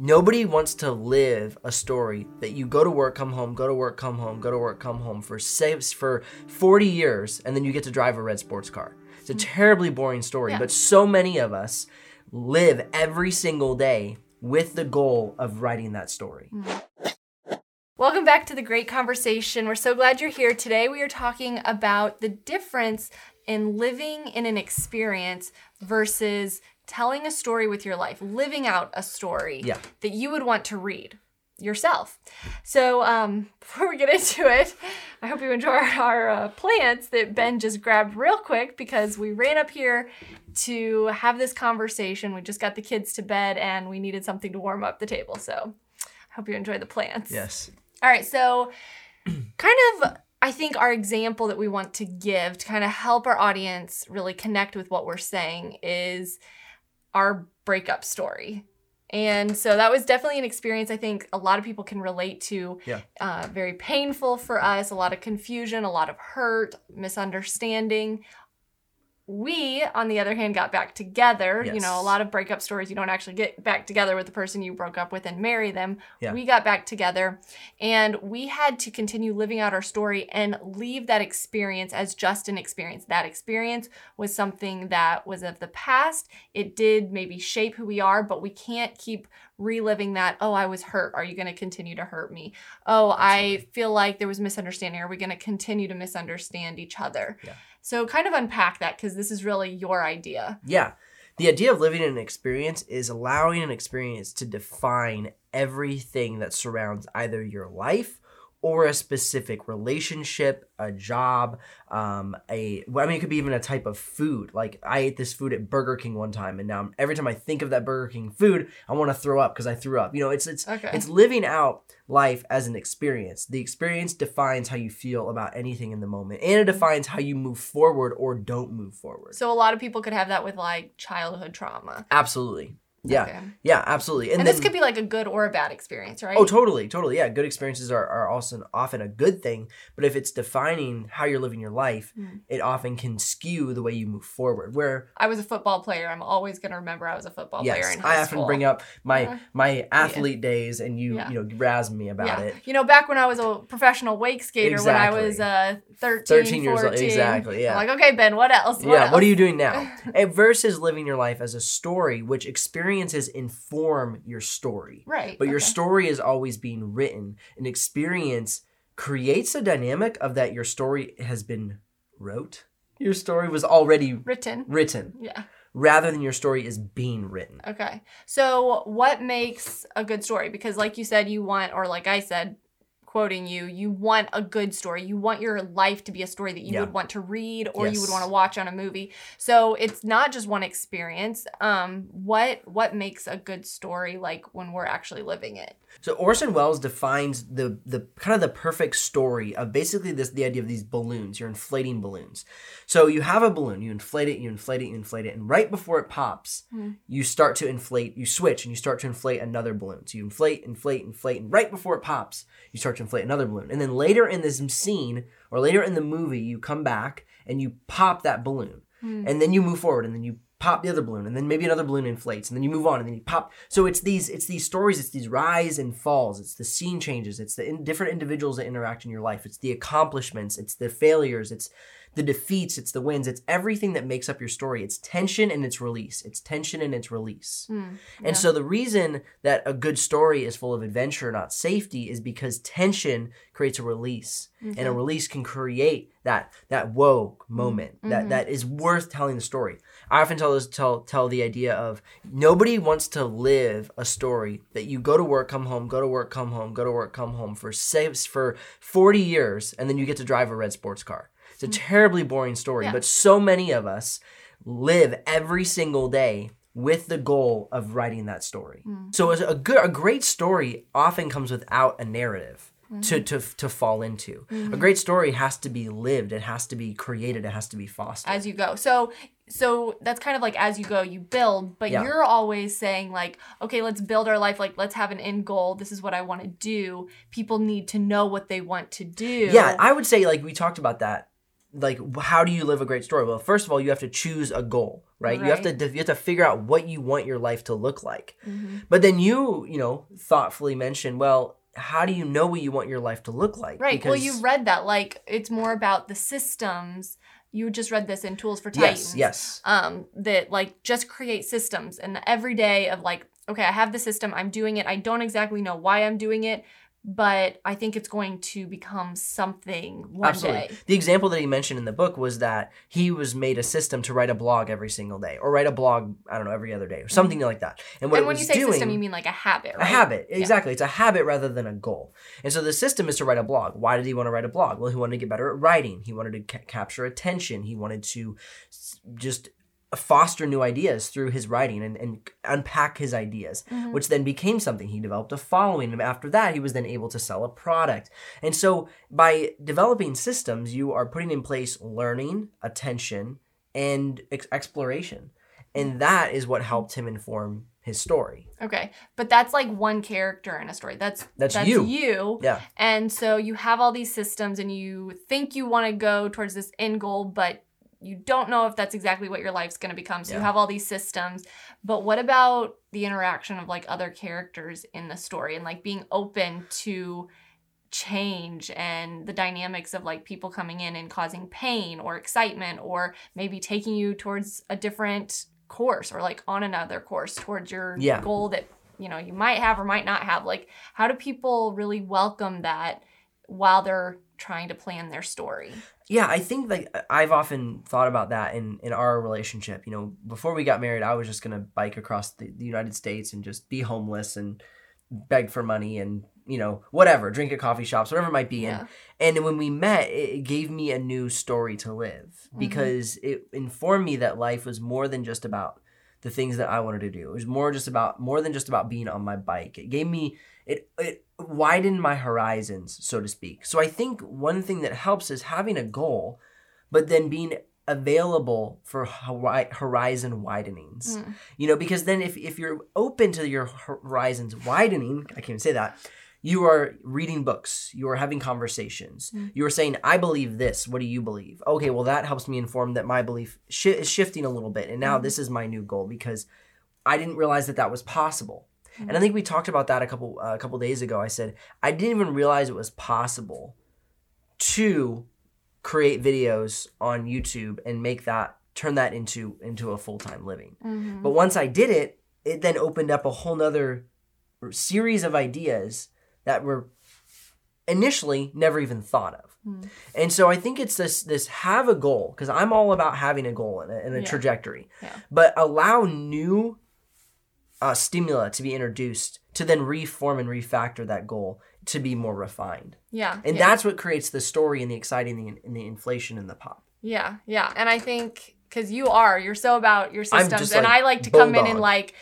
nobody wants to live a story that you go to work, come home, go to work, come home, go to work, come home for saves for 40 years and then you get to drive a red sports car. It's a mm. terribly boring story, Yeah. but so many of us live every single day with the goal of writing that story. Mm. Welcome back to the great conversation. We're so glad you're here. Today we are talking about the difference in living in an experience versus telling a story with your life, living out a story Yeah. that you would want to read yourself. So, um, before we get into it, I hope you enjoy our uh, plants that Ben just grabbed real quick because we ran up here to have this conversation. We just got the kids to bed and we needed something to warm up the table. So, I hope you enjoy the plants. Yes. All right, so kind of I think our example that we want to give to kind of help our audience really connect with what we're saying is our breakup story. And so that was definitely an experience I think a lot of people can relate to. Yeah. Uh, very painful for us, a lot of confusion, a lot of hurt, misunderstanding. We, on the other hand, got back together. You know, a lot of breakup stories, you don't actually get back together with the person you broke up with and marry them. Yeah. We got back together and we had to continue living out our story and leave that experience as just an experience. That experience was something that was of the past. It did maybe shape who we are, but we can't keep reliving that. Oh, I was hurt. Are you going to continue to hurt me? Oh, I feel like there was misunderstanding. Are we going to continue to misunderstand each other? Yeah. So, kind of unpack that because this is really your idea. Yeah. The idea of living an experience is allowing an experience to define everything that surrounds either your life or a specific relationship, a job, um, a well, I mean, it could be even a type of food. Like I ate this food at Burger King one time, and now every time I think of that Burger King food, I want to throw up because I threw up. You know, it's it's Okay. it's living out life as an experience. The experience defines how you feel about anything in the moment, and it defines how you move forward or don't move forward. So, a lot of people could have that with like childhood trauma. Absolutely. Yeah. Okay. Yeah, absolutely. And, And, this could be like a good or a bad experience, right? Oh, totally, totally. Yeah, good experiences are, are also often a good thing, but if it's defining how you're living your life, Mm. it often can skew the way you move forward. Where I was a football player. I'm always going to remember I was a football player yes, in high I often school. bring up my Yeah. my athlete days, and you Yeah. you know razz me about yeah. it. You know, back when I was a professional wake skater, when I was uh, 13, 13 years old, 14, exactly, yeah. I'm like, okay, Ben, what else? yeah, else? what are you doing now? versus living your life as a story, which experiences inform your story. Right. But your okay. story is always being written. An experience creates a dynamic of that your story has been wrote. Your story was already Written. written Yeah. rather than your story is being written. Okay. So, what makes a good story? Because, like you said, you want, or like I said, quoting you, you want a good story. You want your life to be a story that you Yeah. would want to read or you would want to watch on a movie. So it's not just one experience. Um, what what makes a good story like when we're actually living it? So Orson Welles defines the the kind of the perfect story of basically this the idea of these balloons. You're inflating balloons. So you have a balloon, you inflate it, you inflate it, you inflate it, and right before it pops, Hmm. you start to inflate. You switch and you start to inflate another balloon. So you inflate, inflate, inflate, and right before it pops, you start to inflate another balloon. And then later in this scene or later in the movie, you come back and you pop that balloon, Hmm. and then you move forward, and then you pop the other balloon and then maybe another balloon inflates and then you move on and then you pop so it's these it's these stories it's these rise and falls it's the scene changes it's the in, different individuals that interact in your life it's the accomplishments it's the failures it's the defeats it's the wins it's everything that makes up your story it's tension and its release it's tension and its release Hmm. and so the reason that a good story is full of adventure, not safety, is because tension creates a release, and a release can create that that whoa moment that Mhm. that is worth telling the story. I often tell this tell tell the idea of nobody wants to live a story that you go to work, come home, go to work, come home, go to work, come home for saves for forty years, and then you get to drive a red sports car. It's a mm. terribly boring story, Yeah. but so many of us live every single day with the goal of writing that story. Mm. So as a good a great story often comes without a narrative mm-hmm. to, to to fall into. A mm-hmm. great story has to be lived, it has to be created, it has to be fostered. as you go. So so that's kind of like as you go you build, but Yeah. you're always saying like, okay, let's build our life like let's have an end goal. This is what I want to do. People need to know what they want to do. yeah, I would say like we talked about that like how do you live a great story? Well, first of all, you have to choose a goal, right? You have to you have to figure out what you want your life to look like. Mhm. But then you, you know, thoughtfully mentioned, well, how do you know what you want your life to look like? Right. well, you read that like it's more about the systems. You just read this in Tools for Titans. Yes, yes. Um, that like just create systems and the everyday of like, okay, I have the system, I'm doing it. I don't exactly know why I'm doing it, but I think it's going to become something one Absolutely. day. The example that he mentioned in the book was that he was made a system to write a blog every single day, or write a blog, I don't know, every other day, or something like that. And what Mm-hmm. and when you say doing, system, you mean like a habit, a right? habit. Yeah. Exactly. It's a habit rather than a goal. And so the system is to write a blog. Why did he want to write a blog? Well, he wanted to get better at writing. He wanted to ca- capture attention. He wanted to s- just foster new ideas through his writing and, and unpack his ideas, Mhm. which then became something. He developed a following. And after that, he was then able to sell a product. And so by developing systems, you are putting in place learning, attention, and ex- exploration. And that is what helped him inform his story. Okay, but that's like one character in a story. That's That's you. You. Yeah. And so you have all these systems, and you think you want to go towards this end goal, but you don't know if that's exactly what your life's going to become. So you have all these systems. But what about the interaction of like other characters in the story and like being open to change and the dynamics of like people coming in and causing pain or excitement or maybe taking you towards a different course or like on another course towards your Yeah. goal that you know you might have or might not have like how do people really welcome that while they're trying to plan their story Yeah, I think like I've often thought about that in in our relationship. You know, before we got married, I was just gonna bike across the, the United States and just be homeless and beg for money and you know whatever, drink at coffee shops, whatever it might be. yeah And and when we met, it gave me a new story to live Mhm. because it informed me that life was more than just about the things that I wanted to do. It was more just about more than just about being on my bike. It gave me it it widened my horizons, so to speak. So I think one thing that helps is having a goal, but then being available for horizon widenings. Mm. You know, because then if if you're open to your horizons widening, I can't even say that. You are reading books. You are having conversations. Mm. You are saying, "I believe this. What do you believe?" Okay, well that helps me inform that my belief shi is shifting a little bit, and now Mhm. this is my new goal because I didn't realize that that was possible. And I think we talked about that a couple uh, a couple days ago. I said I didn't even realize it was possible to create videos on YouTube and make that turn that into into a full time living. Mhm. But once I did it, it then opened up a whole nother series of ideas that were initially never even thought of. Mm. And so I think it's this this have a goal because I'm all about having a goal and a, and a Yeah. trajectory, Yeah. but allow new uh, stimuli to be introduced to then reform and refactor that goal to be more refined. yeah And yeah. that's what creates the story and the exciting and the, and the inflation and the pop. Yeah, yeah. And I think because you are, you're so about your systems. and I like to come in and like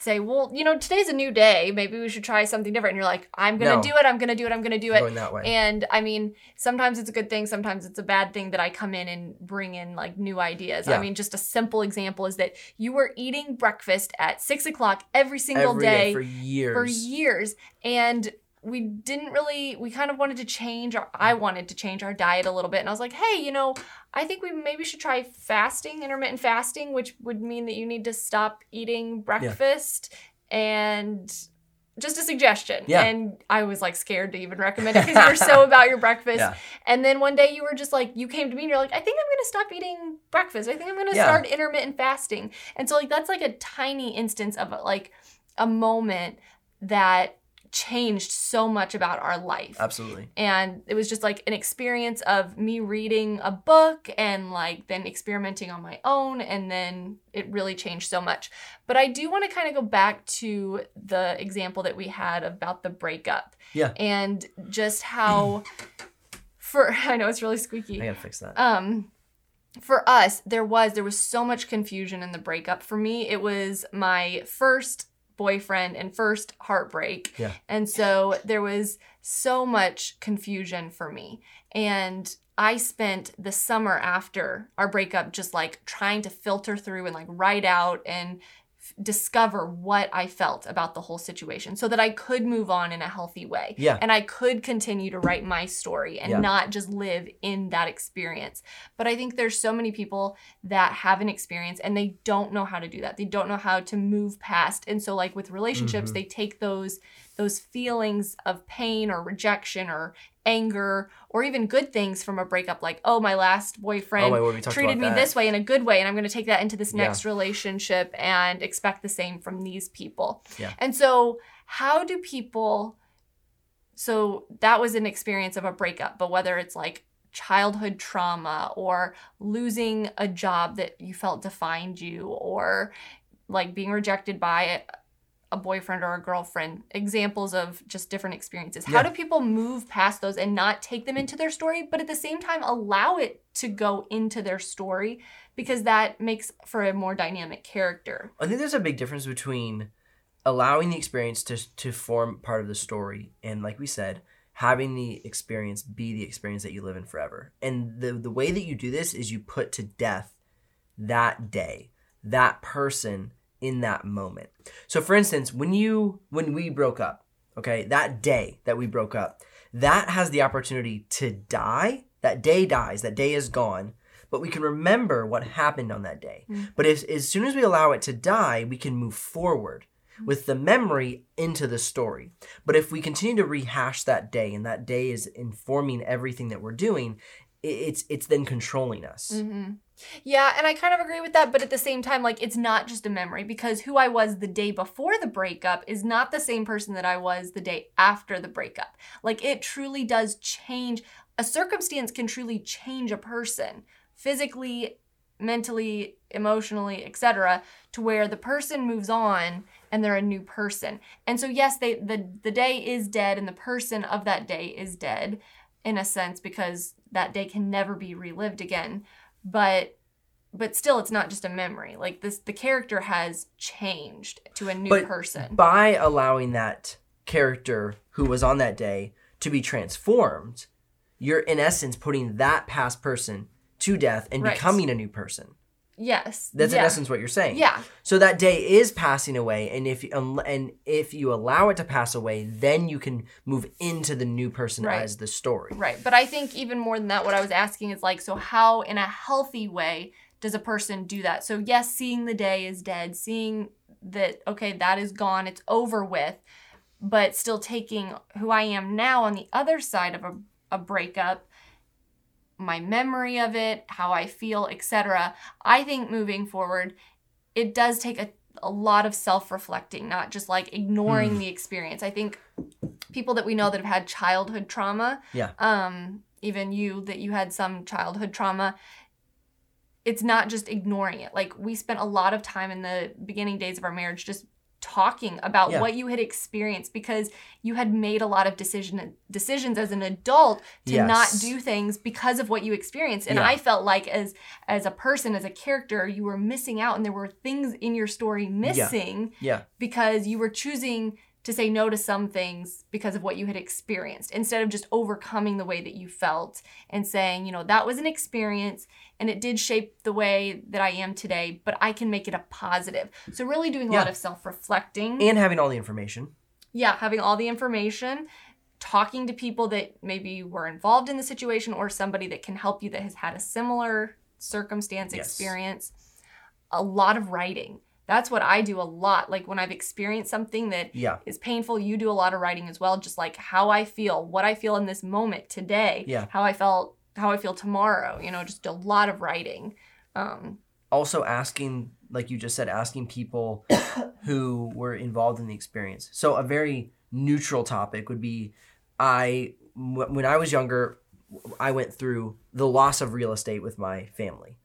say, well, you know, today's a new day. Maybe we should try something different. And you're like, I'm going to No. do it. I'm going to do it. I'm going to do it. Going that way. And I mean, sometimes it's a good thing, sometimes it's a bad thing that I come in and bring in like new ideas. I mean, just a simple example is that you were eating breakfast at six o'clock every single Every day for years. for years and we didn't really we kind of wanted to change our i wanted to change our diet a little bit and i was like hey you know i think we maybe should try fasting intermittent fasting which would mean that you need to stop eating breakfast and just a suggestion Yeah. and i was like scared to even recommend it because you were so about your breakfast Yeah. and then one day you were just like you came to me and you're like i think i'm going to stop eating breakfast i think i'm going to Yeah. start intermittent fasting and so like that's like a tiny instance of like a moment that changed so much about our life. Absolutely. And it was just like an experience of me reading a book and like then experimenting on my own. And then it really changed so much. But I do want to kind of go back to the example that we had about the breakup. Yeah. And just how, for, I know it's really squeaky I gotta fix that. um for us there was there was so much confusion in the breakup for me it was my first boyfriend and first heartbreak Yeah. and so there was so much confusion for me and i spent the summer after our breakup just like trying to filter through and like write out and discover what I felt about the whole situation so that I could move on in a healthy way. Yeah. And I could continue to write my story and Yeah. not just live in that experience. But I think there's so many people that have an experience and they don't know how to do that. They don't know how to move past. And so like with relationships, Mhm. they take those those feelings of pain or rejection or anger or even good things from a breakup like, "Oh, my last boyfriend oh, wait, what we talked treated me that. this way in a good way and i'm going to take that into this Yeah. next relationship and expect the same from these people Yeah. and so how do people so that was an experience of a breakup but whether it's like childhood trauma or losing a job that you felt defined you or like being rejected by a, boyfriend or a girlfriend examples of just different experiences. How Yeah. do people move past those and not take them into their story but at the same time allow it to go into their story? Because that makes for a more dynamic character. I think there's a big difference between allowing the experience to to form part of the story and like we said having the experience be the experience that you live in forever. And the the way that you do this is you put to death that day that person in that moment. So for instance when you when we broke up okay that day that we broke up that has the opportunity to die. That day dies that day is gone but we can remember what happened on that day. Mm. but as, as soon as we allow it to die we can move forward with the memory into the story. But if we continue to rehash that day and that day is informing everything that we're doing it's it's then controlling us hmm Yeah, and I kind of agree with that, but at the same time, like it's not just a memory because who I was the day before the breakup is not the same person that I was the day after the breakup. Like it truly does change. A circumstance can truly change a person physically, mentally, emotionally, etc., to where the person moves on and they're a new person. And so yes, they the the day is dead and the person of that day is dead in a sense because that day can never be relived again. But but still it's not just a memory. Like this the character has changed to a new But person. by allowing that character who was on that day to be transformed you're in essence putting that past person to death and Right. becoming a new person yes that's yeah. in essence what you're saying yeah So that day is passing away, and if um, and if you allow it to pass away, then you can move into the new person Right. as the story. right but i think even more than that what i was asking is like so how in a healthy way does a person do that so yes seeing the day is dead seeing that okay that is gone it's over with but still taking who i am now on the other side of a, a breakup my memory of it, how I feel, etc. I think moving forward, it does take a, a lot of self reflecting, not just like ignoring Hmm. the experience. I think people that we know that have had childhood trauma, Yeah. um, even you, that you had some childhood trauma, it's not just ignoring it. Like we spent a lot of time in the beginning days of our marriage just talking about Yeah. what you had experienced because you had made a lot of decision decisions as an adult to not do things because of what you experienced and Yeah. i felt like as as a person as a character you were missing out and there were things in your story missing Yeah. because you were choosing to say no to some things because of what you had experienced instead of just overcoming the way that you felt and saying, you know, that was an experience and it did shape the way that I am today, but I can make it a positive. So, really doing a lot of self reflecting. And having all the information. Yeah, having all the information, talking to people that maybe were involved in the situation or somebody that can help you that has had a similar circumstance Yes. experience. A lot of writing. That's what I do a lot. Like when I've experienced something that Yeah. is painful, you do a lot of writing as well, just like how I feel, what I feel in this moment today, Yeah. how I felt, how I feel tomorrow, you know, just a lot of writing. Um, Also asking, like you just said, asking people who were involved in the experience. So a very neutral topic would be, I when I was younger, I went through the loss of real estate with my family.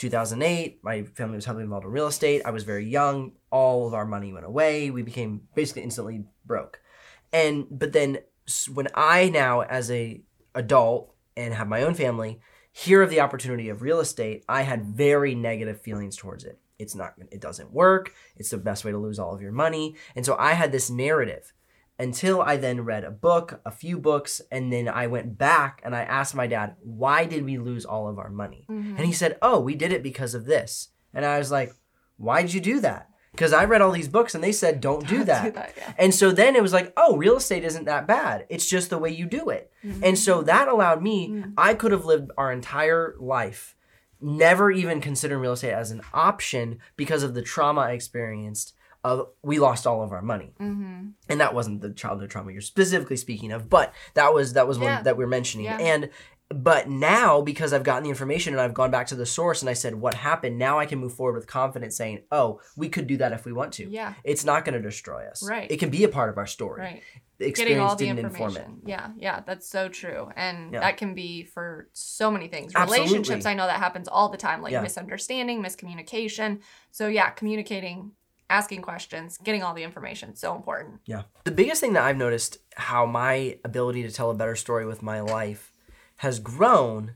2008, my family was heavily involved in real estate. I was very young. All of our money went away. We became basically instantly broke. And but then when I now as a adult and have my own family hear of the opportunity of real estate, I had very negative feelings towards it. It's not it doesn't work. It's the best way to lose all of your money. And so I had this narrative until I then read a book, a few books, and then I went back and I asked my dad, "Why did we lose all of our money?" mhm. And he said, "Oh, we did it because of this." And I was like, "Why did you do that?" because I read all these books and they said don't do Don't that. do that, yeah. And so then it was like, oh, real estate isn't that bad. It's just the way you do it. Mm-hmm. And so that allowed me, Mm. I could have lived our entire life never even considering real estate as an option because of the trauma I experienced of we lost all of our money. Mm-hmm. And that wasn't the childhood trauma you're specifically speaking of, but that was that was Yeah. one that we're mentioning. Yeah. And but now because I've gotten the information and I've gone back to the source and I said what happened, now I can move forward with confidence saying, "Oh, we could do that if we want to." Yeah. It's not going to destroy us. Right. It can be a part of our story. Right. Getting all the didn't inform it. information. Yeah, yeah, that's so true. And Yeah. that can be for so many things. Absolutely. Relationships, I know that happens all the time, like Yeah. misunderstanding, miscommunication. So yeah, communicating, asking questions, getting all the information, so important. Yeah. The biggest thing that I've noticed how my ability to tell a better story with my life has grown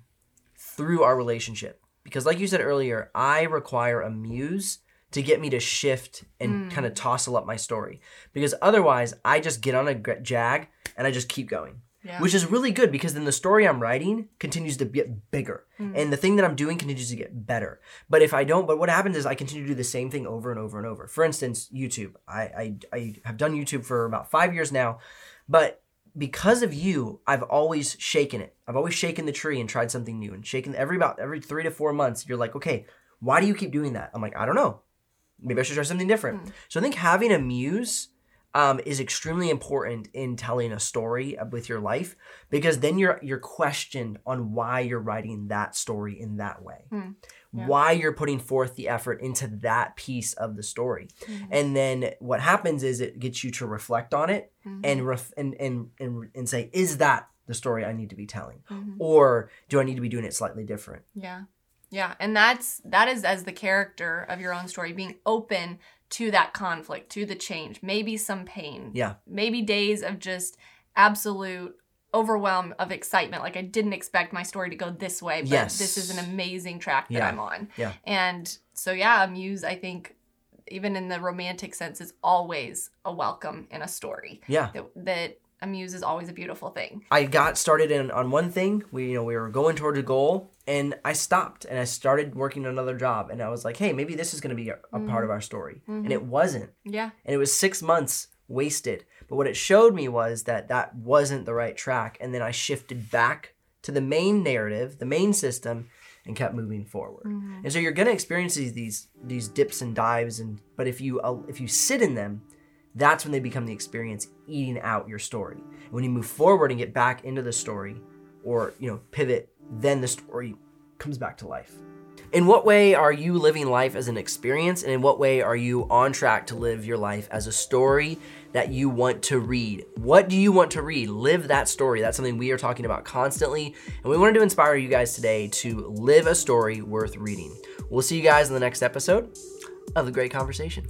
through our relationship. Because, like you said earlier, I require a muse to get me to shift and hmm. kind of tossle up my story. Because otherwise, I just get on a jag and I just keep going. Yeah. Which is really good because then the story I'm writing continues to get bigger hmm. and the thing that I'm doing continues to get better. But if I don't, but what happens is I continue to do the same thing over and over and over. For instance, YouTube. I, I, I have done YouTube for about five years now, but because of you, I've always shaken it. I've always shaken the tree and tried something new and shaken every about every three to four months. You're like, okay, why do you keep doing that? I'm like, I don't know. Maybe I should try something different. Hmm. So I think having a muse um, is extremely important in telling a story with your life because then you're you're questioned on why you're writing that story in that way, Yeah. why you're putting forth the effort into that piece of the story, and then what happens is it gets you to reflect on it and ref- and, and and and say, is that the story I need to be telling, Mhm. or do I need to be doing it slightly different? Yeah. Yeah. And that's that is as the character of your own story, being open to that conflict, to the change, maybe some pain. Yeah. Maybe days of just absolute overwhelm of excitement. Like I didn't expect my story to go this way, but Yes. this is an amazing track that Yeah. I'm on. Yeah. And so yeah, a muse, I think, even in the romantic sense, is always a welcome in a story. Yeah. That, that a muse is always a beautiful thing. I got started in on one thing. We you know we were going towards a goal, and I stopped and I started working another job, and I was like, hey, maybe this is going to be a, a part of mm-hmm. our story, and mm-hmm. it wasn't, Yeah. and it was six months wasted. But what it showed me was that that wasn't the right track, and then I shifted back to the main narrative, the main system, and kept moving forward. Mm-hmm. And so you're going to experience these these these dips and dives, and but if you uh, if you sit in them, that's when they become the experience eating out your story. And when you move forward and get back into the story, or you know pivot, then the story comes back to life. In what way are you living life as an experience, and in what way are you on track to live your life as a story that you want to read? What do you want to read? Live that story. That's something we are talking about constantly, and we wanted to inspire you guys today to live a story worth reading. We'll see you guys in the next episode of the Great Conversation.